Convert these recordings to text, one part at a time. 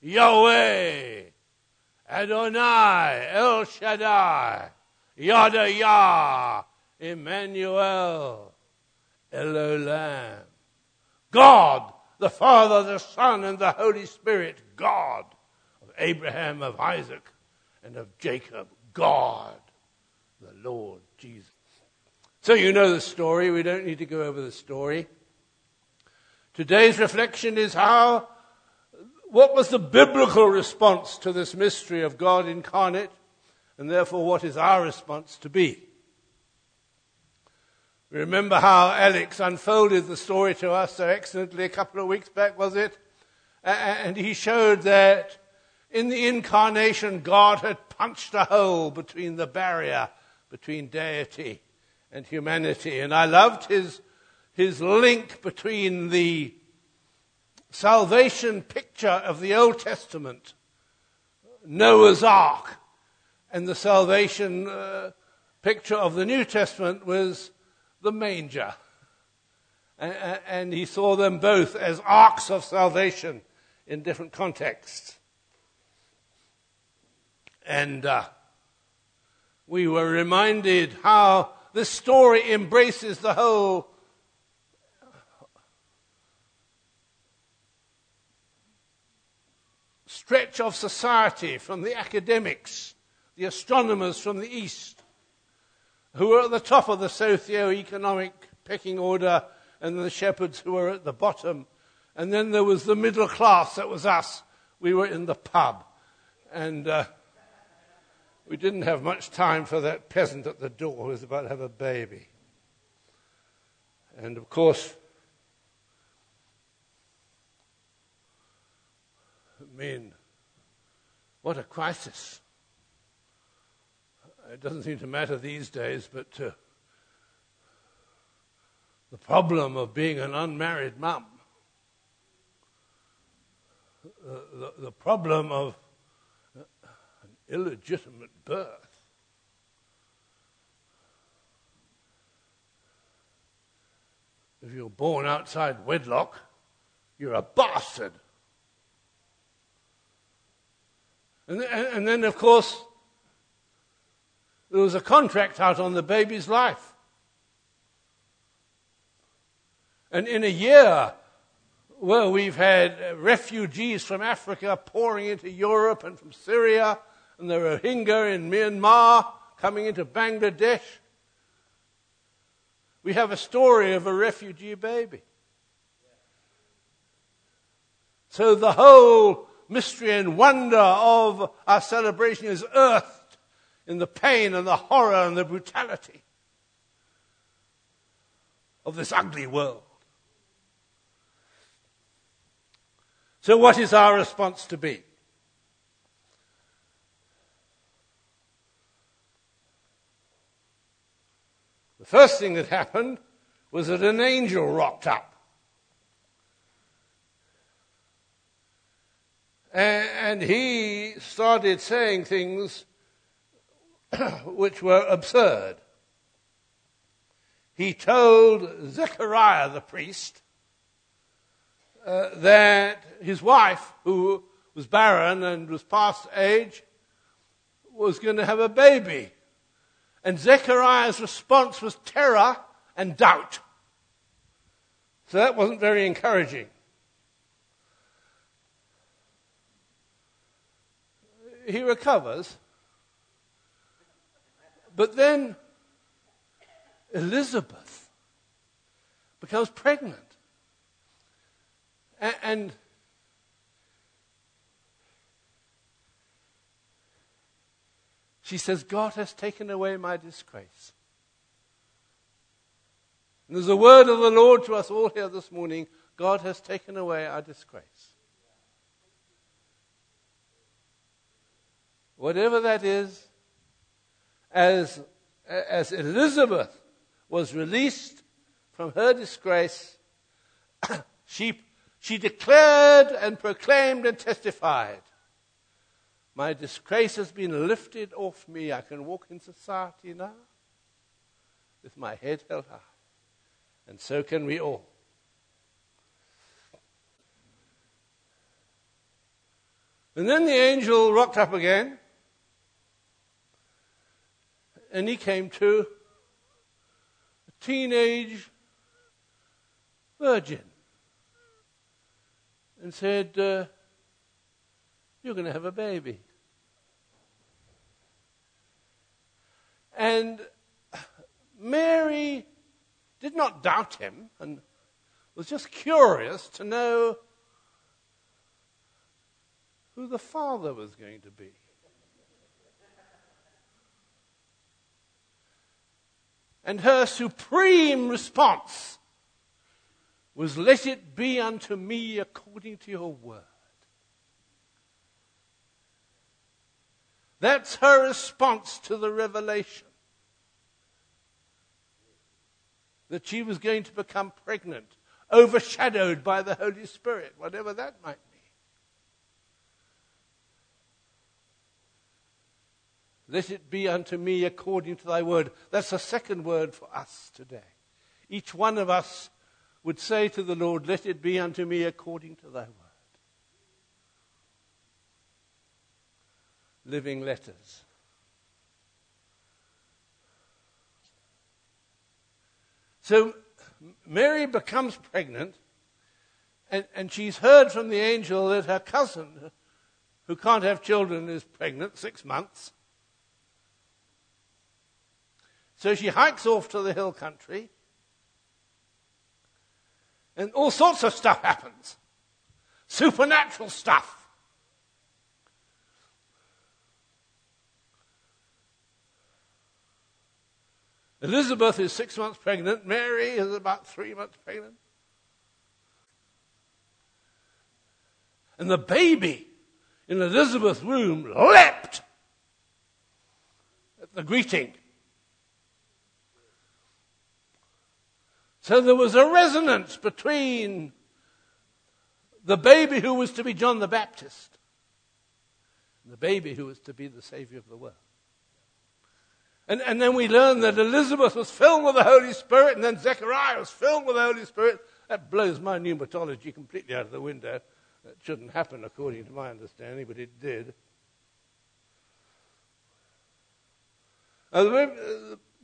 Yahweh, Adonai, El Shaddai, Yada Yah, Emmanuel, El Olam. God, the Father, the Son, and the Holy Spirit, God of Abraham, of Isaac, and of Jacob, God, the Lord Jesus. So you know the story. We don't need to go over the story. Today's reflection is how, what was the biblical response to this mystery of God incarnate, and therefore what is our response to be? Remember how Alex unfolded the story to us so excellently a couple of weeks back, was it? And he showed that in the incarnation, God had punched a hole between the barrier between deity and humanity. And I loved his, his link between the salvation picture of the Old Testament, Noah's Ark, and the salvation uh, picture of the New Testament was the manger. And, and he saw them both as arks of salvation in different contexts. And uh, we were reminded how this story embraces the whole stretch of society from the academics, the astronomers from the East, who were at the top of the socio-economic pecking order, and the shepherds who were at the bottom. And then there was the middle class, that was us. We were in the pub. And uh, we didn't have much time for that peasant at the door who was about to have a baby. And of course, I mean, what a crisis. It doesn't seem to matter these days, but uh, the problem of being an unmarried mum, uh, the, the problem of uh, an illegitimate birth, if you're born outside wedlock, you're a bastard. And, and, then, of course, there was a contract out on the baby's life. And in a year, well, we've had refugees from Africa pouring into Europe and from Syria, and the Rohingya in Myanmar coming into Bangladesh. We have a story of a refugee baby. So the whole mystery and wonder of our celebration is earthed in the pain and the horror and the brutality of this ugly world. So, what is our response to be? The first thing that happened was that an angel rocked up. And he started saying things which were absurd. He told Zechariah the priest uh, that his wife, who was barren and was past age, was going to have a baby. And Zechariah's response was terror and doubt. So that wasn't very encouraging. He recovers but then Elizabeth becomes pregnant. And she says, God has taken away my disgrace. And there's a word of the Lord to us all here this morning God has taken away our disgrace. Whatever that is, as, as Elizabeth was released from her disgrace, she, she declared and proclaimed and testified My disgrace has been lifted off me. I can walk in society now with my head held high. And so can we all. And then the angel rocked up again, and he came to a teenage virgin and said, uh, You're going to have a baby. And Mary did not doubt him and was just curious to know who the father was going to be. And her supreme response was, Let it be unto me according to your word. That's her response to the revelation that she was going to become pregnant, overshadowed by the Holy Spirit, whatever that might mean. Let it be unto me according to thy word. That's the second word for us today. Each one of us would say to the Lord, Let it be unto me according to thy word. Living letters. So Mary becomes pregnant, and, and she's heard from the angel that her cousin, who can't have children, is pregnant, six months. So she hikes off to the hill country, and all sorts of stuff happens. Supernatural stuff. Elizabeth is six months pregnant. Mary is about three months pregnant. And the baby in Elizabeth's womb leapt at the greeting. So there was a resonance between the baby who was to be John the Baptist and the baby who was to be the Savior of the world. And, and then we learn that Elizabeth was filled with the Holy Spirit, and then Zechariah was filled with the Holy Spirit. That blows my pneumatology completely out of the window. That shouldn't happen according to my understanding, but it did. Uh,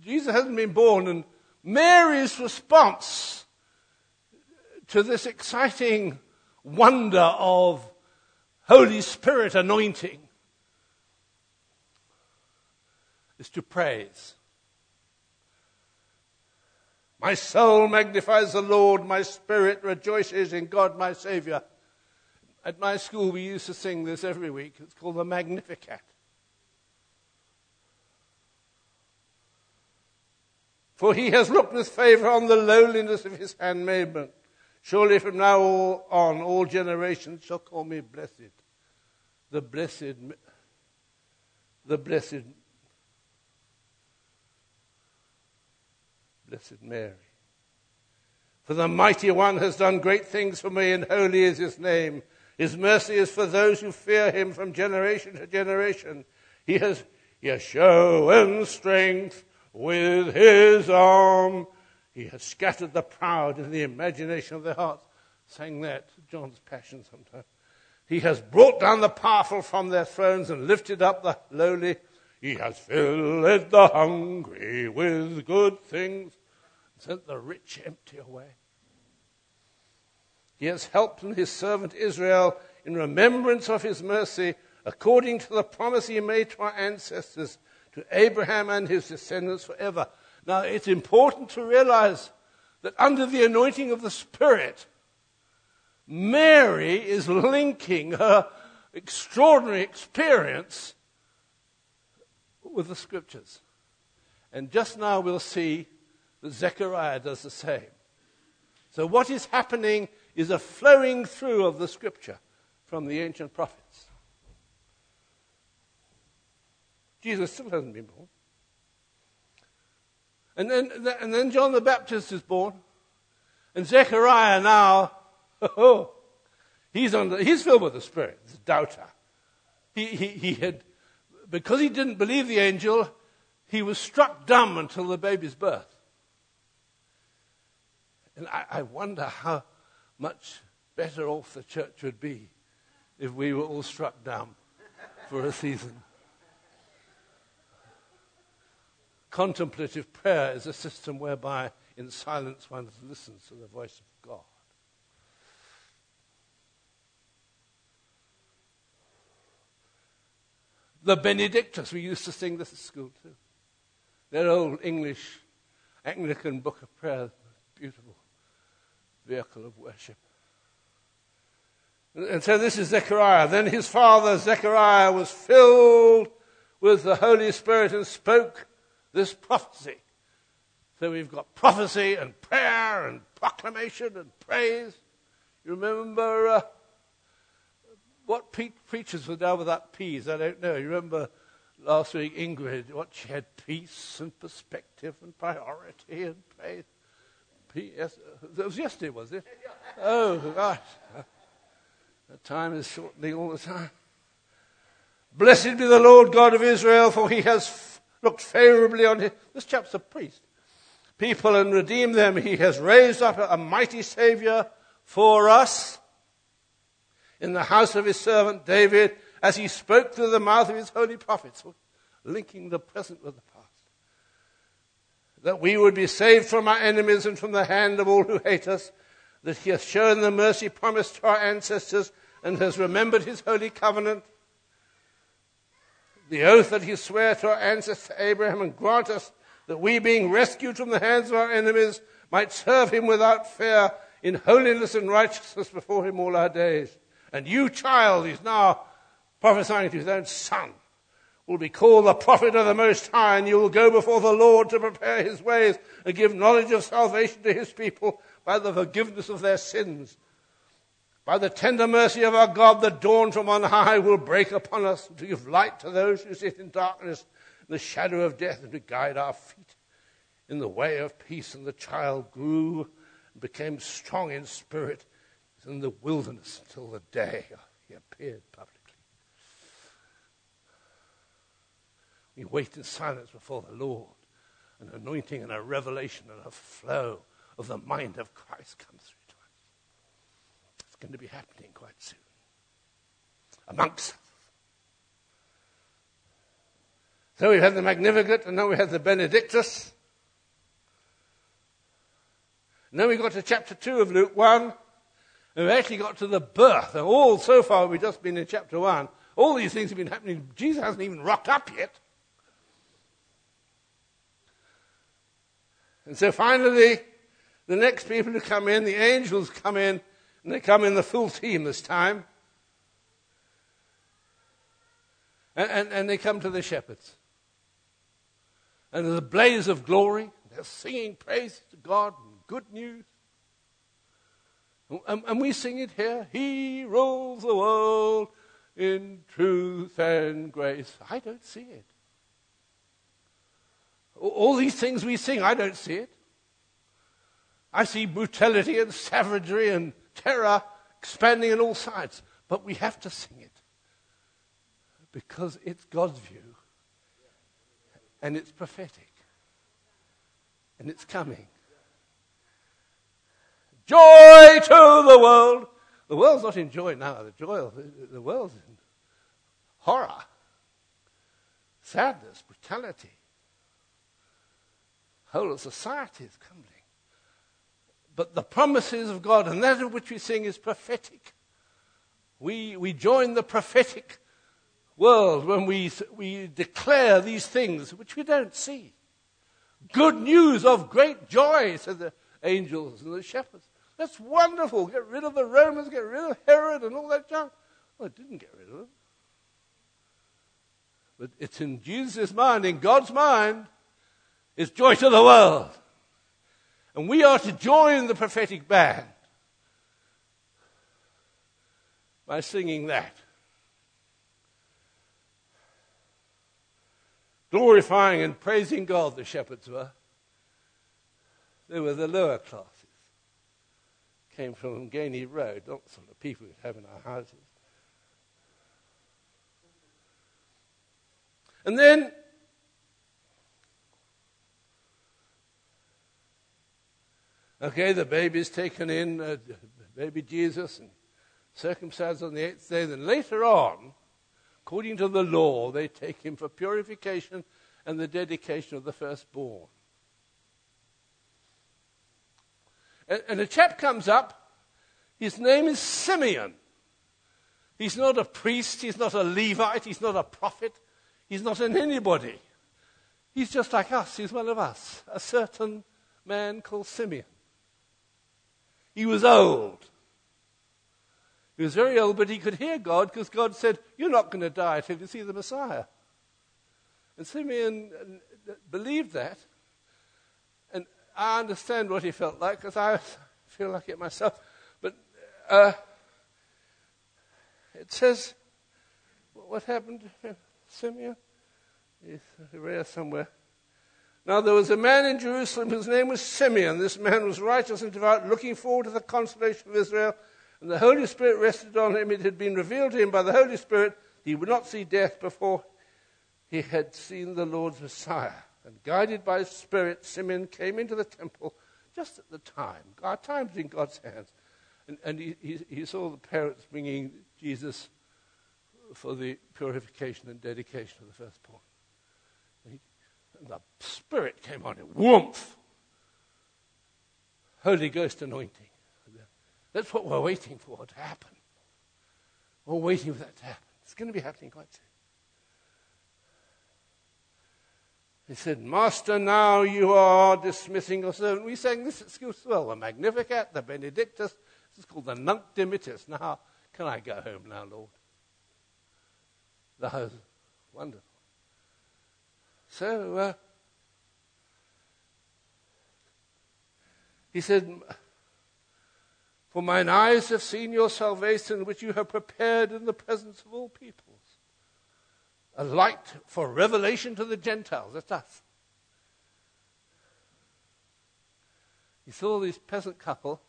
Jesus hasn't been born, and Mary's response to this exciting wonder of Holy Spirit anointing is to praise. My soul magnifies the Lord, my spirit rejoices in God my Savior. At my school, we used to sing this every week. It's called the Magnificat. For he has looked with favor on the lowliness of his handmaiden. Surely from now on, all generations shall call me blessed. The blessed, the blessed Blessed Mary. For the mighty one has done great things for me, and holy is his name. His mercy is for those who fear him from generation to generation. He has, he has shown strength with his arm. He has scattered the proud in the imagination of their hearts. Sang that, John's Passion sometimes. He has brought down the powerful from their thrones and lifted up the lowly. He has filled the hungry with good things and sent the rich empty away. He has helped his servant Israel in remembrance of his mercy, according to the promise he made to our ancestors, to Abraham and his descendants forever. Now, it's important to realize that under the anointing of the Spirit, Mary is linking her extraordinary experience with the scriptures. And just now we'll see that Zechariah does the same. So, what is happening is a flowing through of the scripture from the ancient prophets. Jesus still hasn't been born. And then, and then John the Baptist is born. And Zechariah now, oh, he's, on he's filled with the Spirit, the doubter. He, he, he had, because he didn't believe the angel, he was struck dumb until the baby's birth. And I, I wonder how much better off the church would be if we were all struck dumb for a season. Contemplative prayer is a system whereby, in silence, one listens to the voice of God. The Benedictus, we used to sing this at school too. That old English Anglican book of prayer, beautiful vehicle of worship. And so this is Zechariah. Then his father, Zechariah, was filled with the Holy Spirit and spoke this prophecy. So we've got prophecy and prayer and proclamation and praise. You remember uh, what preachers were down with that peace? I don't know. You remember last week Ingrid, what she had peace and perspective and priority and praise. Peace. Yes, it was yesterday, was it? Oh, gosh. The time is shortening all the time. Blessed be the Lord God of Israel, for he has looked favorably on him. This chap's a priest. People and redeemed them. He has raised up a mighty Savior for us in the house of his servant David as he spoke through the mouth of his holy prophets, linking the present with the past. That we would be saved from our enemies and from the hand of all who hate us, that he has shown the mercy promised to our ancestors and has remembered his holy covenant, the oath that he swore to our ancestor Abraham, and grant us that we, being rescued from the hands of our enemies, might serve him without fear in holiness and righteousness before him all our days. And you, child, he's now prophesying to his own son, will be called the prophet of the Most High, and you will go before the Lord to prepare his ways and give knowledge of salvation to his people by the forgiveness of their sins by the tender mercy of our God, the dawn from on high will break upon us to give light to those who sit in darkness, the shadow of death, and to guide our feet in the way of peace. And the child grew and became strong in spirit in the wilderness until the day he appeared publicly. We wait in silence before the Lord. An anointing and a revelation and a flow of the mind of Christ comes through going to be happening quite soon. Amongst us. So we had the Magnificat, and now we have the Benedictus. Then we got to chapter 2 of Luke 1, and we actually got to the birth. And all so far, we've just been in chapter 1. All these things have been happening. Jesus hasn't even rocked up yet. And so finally, the next people to come in, the angels come in, and they come in the full team this time. And, and, and they come to the shepherds. And there's a blaze of glory. They're singing praise to God and good news. And, and we sing it here. He rules the world in truth and grace. I don't see it. All these things we sing, I don't see it. I see brutality and savagery and terror expanding on all sides. But we have to sing it because it's God's view and it's prophetic and it's coming. Joy to the world. The world's not in joy now. The joy of the world's in horror, sadness, brutality. Whole of society is crumbling. But the promises of God, and that of which we sing, is prophetic. We, we join the prophetic world when we, we declare these things which we don't see. Good news of great joy, said the angels and the shepherds. That's wonderful. Get rid of the Romans, get rid of Herod and all that junk. Well, it didn't get rid of them. But it's in Jesus' mind, in God's mind, it's joy to the world. And we are to join the prophetic band by singing that. Glorifying and praising God, the shepherds were. They were the lower classes. Came from Gainey Road, not the sort of people we have in our houses. And then Okay, the baby's taken in, uh, baby Jesus, and circumcised on the eighth day. Then later on, according to the law, they take him for purification and the dedication of the firstborn. And, and a chap comes up, his name is Simeon. He's not a priest, he's not a Levite, he's not a prophet, he's not an anybody. He's just like us, he's one of us, a certain man called Simeon. He was old. He was very old, but he could hear God because God said, You're not going to die until you see the Messiah. And Simeon uh, believed that. And I understand what he felt like because I feel like it myself. But uh, it says, what happened to Simeon? It's rare somewhere. Now there was a man in Jerusalem whose name was Simeon. This man was righteous and devout, looking forward to the consolation of Israel. And the Holy Spirit rested on him. It had been revealed to him by the Holy Spirit he would not see death before he had seen the Lord's Messiah. And guided by his Spirit, Simeon came into the temple just at the time. Our time's in God's hands. And, and he, he, he saw the parents bringing Jesus for the purification and dedication of the firstborn. And the Spirit came on him. Woomph! Holy Ghost anointing. That's what we're waiting for to happen. We're waiting for that to happen. It's going to be happening quite soon. He said, Master, now you are dismissing your servant. We sang this as well, the Magnificat, the Benedictus. This is called the Nunc Dimittis. Now, can I go home now, Lord? That was wonderful. So, uh, he said, For mine eyes have seen your salvation, which you have prepared in the presence of all peoples. A light for revelation to the Gentiles. That's us. He saw this peasant couple,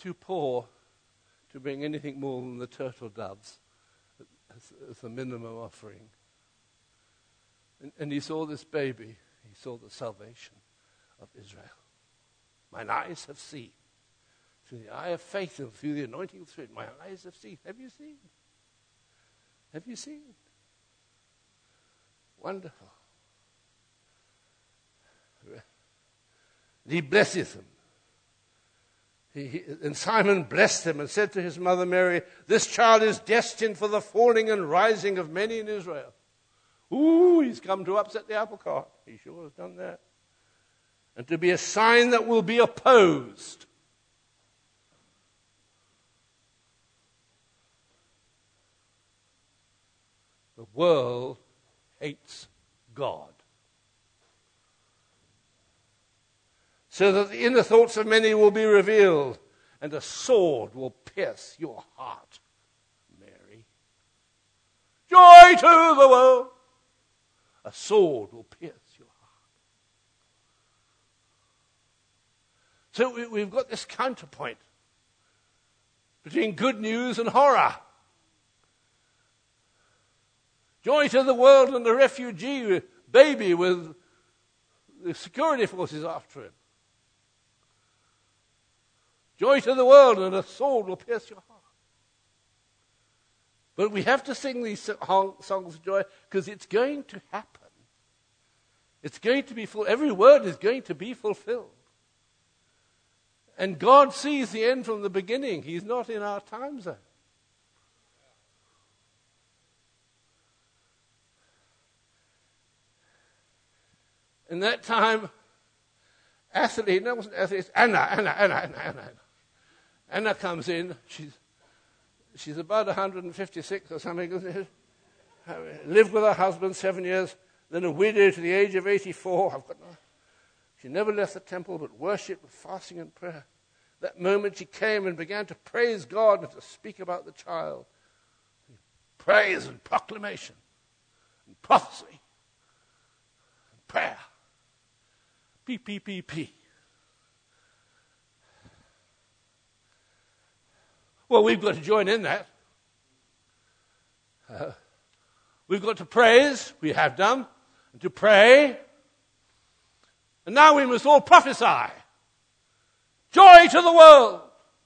too poor to bring anything more than the turtle doves as, as the minimum offering. And, and he saw this baby. He saw the salvation of Israel. Mine eyes have seen. Through the eye of faith and through the anointing of Spirit, my eyes have seen. Have you seen? Have you seen? Wonderful. He blesses them. He, he, and Simon blessed him and said to his mother Mary, This child is destined for the falling and rising of many in Israel. Ooh, he's come to upset the apple cart. He sure has done that. And to be a sign that will be opposed. The world hates God. so that the inner thoughts of many will be revealed, and a sword will pierce your heart, Mary. Joy to the world! A sword will pierce your heart. So we, have got this counterpoint between good news and horror. Joy to the world and the refugee baby with the security forces after him. Joy to the world, and a sword will pierce your heart. But we have to sing these songs of joy because it's going to happen. It's going to be full. Every word is going to be fulfilled. And God sees the end from the beginning. He's not in our time zone. In that time, Athalie, no, it wasn't Athalie, Anna, Anna, Anna, Anna, Anna. Anna comes in. She's, she's about 156 or something. Lived with her husband seven years, then a widow to the age of 84. I've got no, she never left the temple but worshipped with fasting and prayer. That moment she came and began to praise God and to speak about the child. Praise and proclamation and prophecy and prayer. P, P, P, P. Well, we've got to join in that. Uh, we've got to praise, we have done, and to pray. And now we must all prophesy. Joy to the world.